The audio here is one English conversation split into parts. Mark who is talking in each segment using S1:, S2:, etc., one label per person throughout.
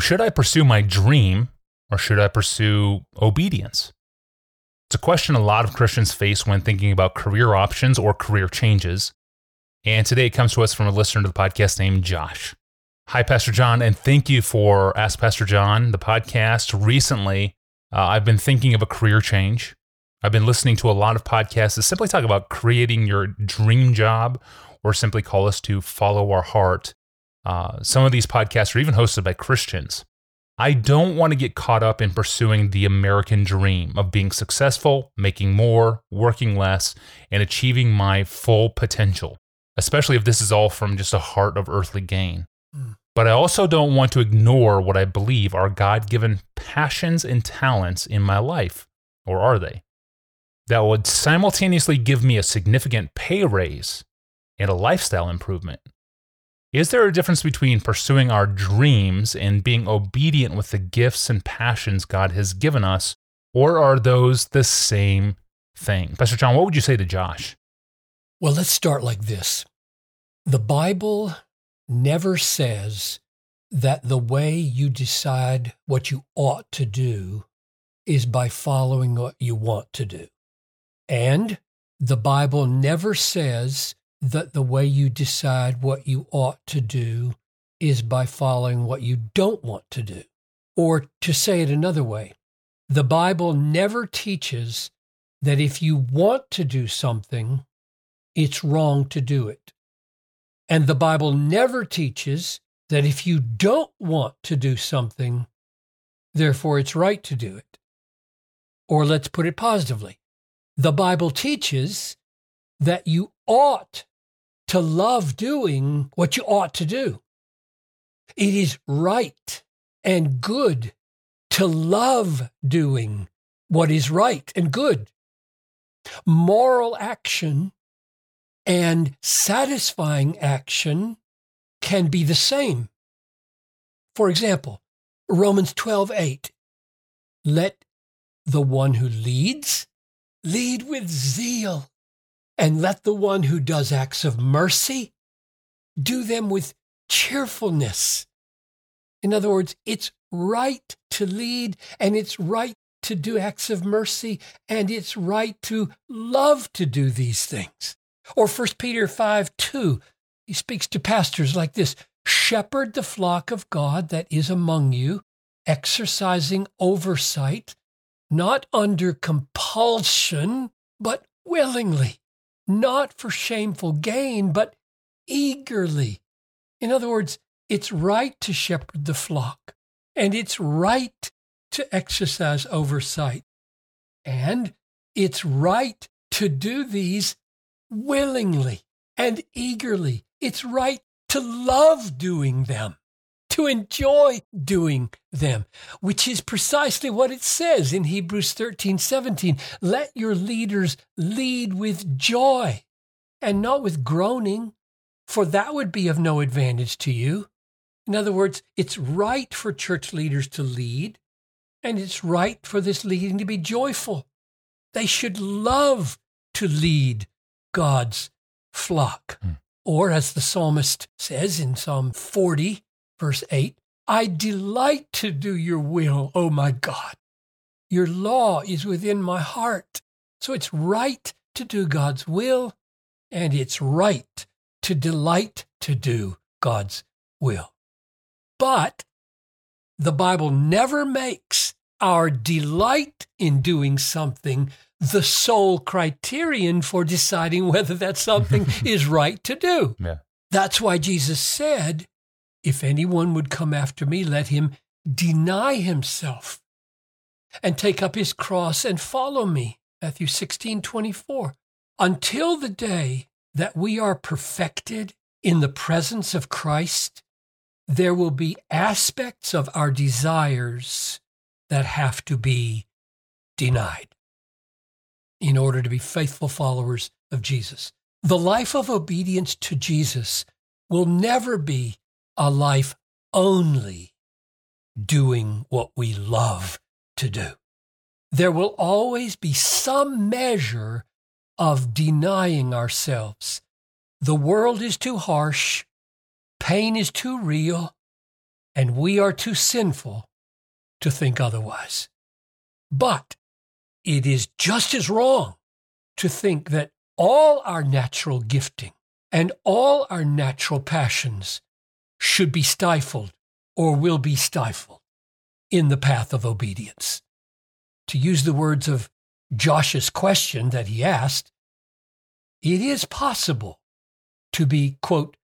S1: Should I pursue my dream or should I pursue obedience? It's a question a lot of Christians face when thinking about career options or career changes. And today it comes to us from a listener to the podcast named Josh. Hi, Pastor John, and thank you for Ask Pastor John, the podcast. Recently, uh, I've been thinking of a career change. I've been listening to a lot of podcasts that simply talk about creating your dream job or simply call us to follow our heart. Uh, some of these podcasts are even hosted by Christians. I don't want to get caught up in pursuing the American dream of being successful, making more, working less, and achieving my full potential, especially if this is all from just a heart of earthly gain. Mm. But I also don't want to ignore what I believe are God given passions and talents in my life, or are they? That would simultaneously give me a significant pay raise and a lifestyle improvement. Is there a difference between pursuing our dreams and being obedient with the gifts and passions God has given us, or are those the same thing? Pastor John, what would you say to Josh?
S2: Well, let's start like this The Bible never says that the way you decide what you ought to do is by following what you want to do. And the Bible never says that the way you decide what you ought to do is by following what you don't want to do. Or to say it another way, the Bible never teaches that if you want to do something, it's wrong to do it. And the Bible never teaches that if you don't want to do something, therefore it's right to do it. Or let's put it positively the Bible teaches that you ought to love doing what you ought to do. It is right and good to love doing what is right and good. Moral action and satisfying action can be the same. For example, Romans 12 8. Let the one who leads lead with zeal and let the one who does acts of mercy do them with cheerfulness. In other words, it's right to lead and it's right to do acts of mercy and it's right to love to do these things. Or 1 Peter 5 2, he speaks to pastors like this Shepherd the flock of God that is among you, exercising oversight, not under compulsion, but willingly not for shameful gain, but eagerly. In other words, it's right to shepherd the flock, and it's right to exercise oversight, and it's right to do these willingly and eagerly. It's right to love doing them to enjoy doing them, which is precisely what it says in Hebrews 13 17. Let your leaders lead with joy and not with groaning, for that would be of no advantage to you. In other words, it's right for church leaders to lead, and it's right for this leading to be joyful. They should love to lead God's flock. Hmm. Or, as the psalmist says in Psalm 40, Verse 8 I delight to do your will, O my God. Your law is within my heart. So it's right to do God's will, and it's right to delight to do God's will. But the Bible never makes our delight in doing something the sole criterion for deciding whether that something is right to do. Yeah. That's why Jesus said, if anyone would come after me, let him deny himself and take up his cross and follow me. Matthew 16, 24. Until the day that we are perfected in the presence of Christ, there will be aspects of our desires that have to be denied in order to be faithful followers of Jesus. The life of obedience to Jesus will never be a life only doing what we love to do. There will always be some measure of denying ourselves. The world is too harsh, pain is too real, and we are too sinful to think otherwise. But it is just as wrong to think that all our natural gifting and all our natural passions should be stifled or will be stifled in the path of obedience. To use the words of Josh's question that he asked, it is possible to be, quote,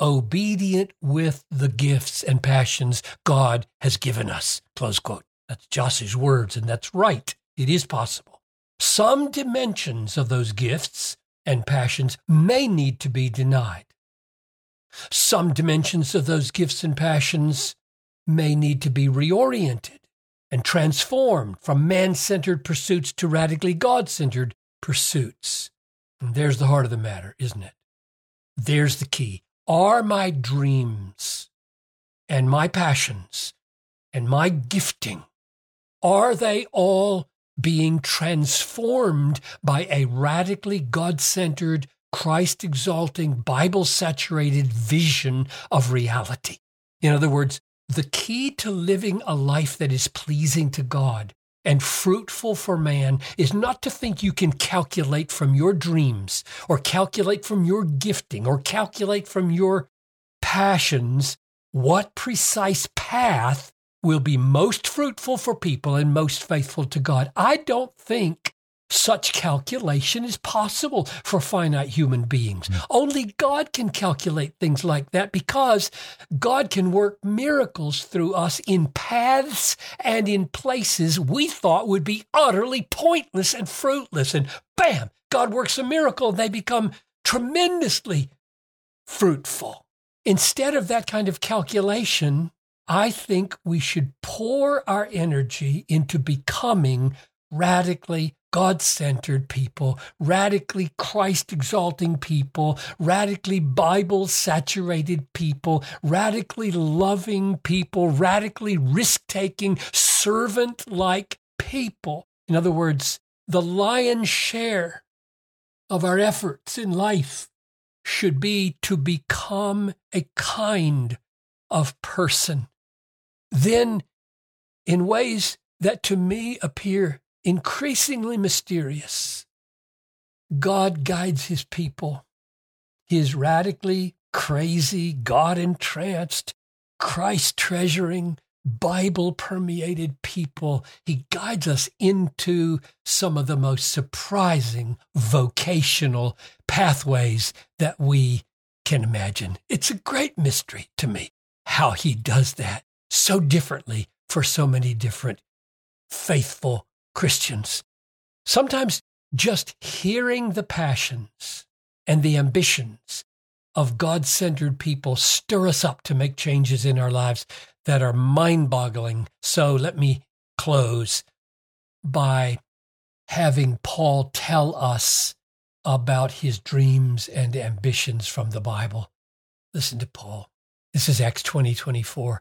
S2: obedient with the gifts and passions God has given us, close quote. That's Josh's words, and that's right. It is possible. Some dimensions of those gifts and passions may need to be denied. Some dimensions of those gifts and passions may need to be reoriented and transformed from man centered pursuits to radically God centered pursuits. And there's the heart of the matter, isn't it? There's the key. Are my dreams and my passions and my gifting, are they all being transformed by a radically God centered, Christ exalting, Bible saturated vision of reality? In other words, the key to living a life that is pleasing to God and fruitful for man is not to think you can calculate from your dreams or calculate from your gifting or calculate from your passions what precise path will be most fruitful for people and most faithful to God. I don't think such calculation is possible for finite human beings. Mm. Only God can calculate things like that because God can work miracles through us in paths and in places we thought would be utterly pointless and fruitless. And bam, God works a miracle and they become tremendously fruitful. Instead of that kind of calculation, I think we should pour our energy into becoming radically God centered people, radically Christ exalting people, radically Bible saturated people, radically loving people, radically risk taking, servant like people. In other words, the lion's share of our efforts in life should be to become a kind of person. Then, in ways that to me appear increasingly mysterious, God guides his people. His radically crazy, God entranced, Christ treasuring, Bible permeated people. He guides us into some of the most surprising vocational pathways that we can imagine. It's a great mystery to me how he does that so differently for so many different faithful Christians. Sometimes just hearing the passions and the ambitions of God centered people stir us up to make changes in our lives that are mind boggling. So let me close by having Paul tell us about his dreams and ambitions from the Bible. Listen to Paul. This is Acts 20 24.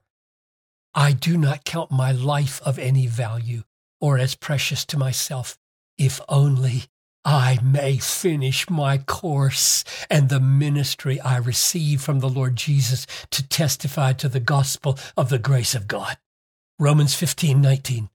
S2: I do not count my life of any value or as precious to myself, if only I may finish my course and the ministry I receive from the Lord Jesus to testify to the gospel of the grace of God. Romans 15, 19.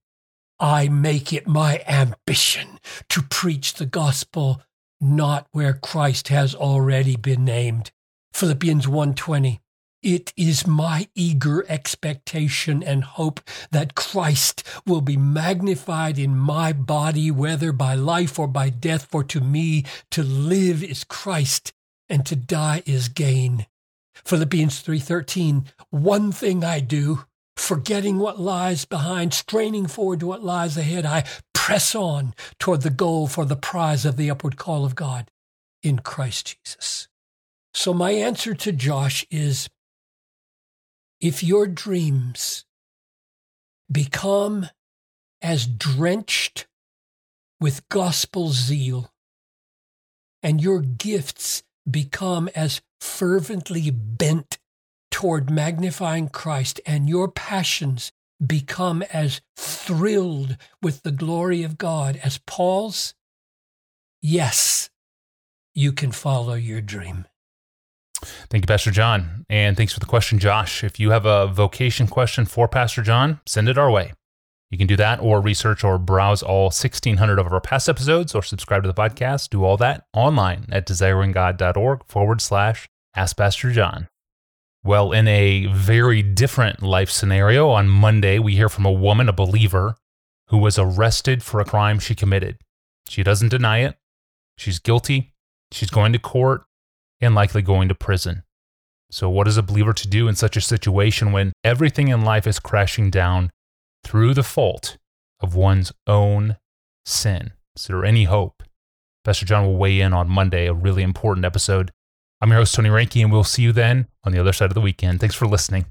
S2: I make it my ambition to preach the gospel not where Christ has already been named. Philippians 1:20 it is my eager expectation and hope that Christ will be magnified in my body, whether by life or by death, for to me to live is Christ and to die is gain. Philippians 3:13 One thing I do forgetting what lies behind straining forward to what lies ahead I press on toward the goal for the prize of the upward call of God in Christ Jesus. So my answer to Josh is if your dreams become as drenched with gospel zeal and your gifts become as fervently bent toward magnifying Christ and your passions become as thrilled with the glory of God as Paul's, yes, you can follow your dream.
S1: Thank you, Pastor John. And thanks for the question, Josh. If you have a vocation question for Pastor John, send it our way. You can do that or research or browse all 1,600 of our past episodes or subscribe to the podcast. Do all that online at desiringgod.org forward slash Ask Pastor John. Well, in a very different life scenario, on Monday, we hear from a woman, a believer, who was arrested for a crime she committed. She doesn't deny it. She's guilty. She's going to court and likely going to prison. So, what is a believer to do in such a situation when everything in life is crashing down through the fault of one's own sin? Is there any hope? Pastor John will weigh in on Monday, a really important episode. I'm your host, Tony Reinke, and we'll see you then on the other side of the weekend. Thanks for listening.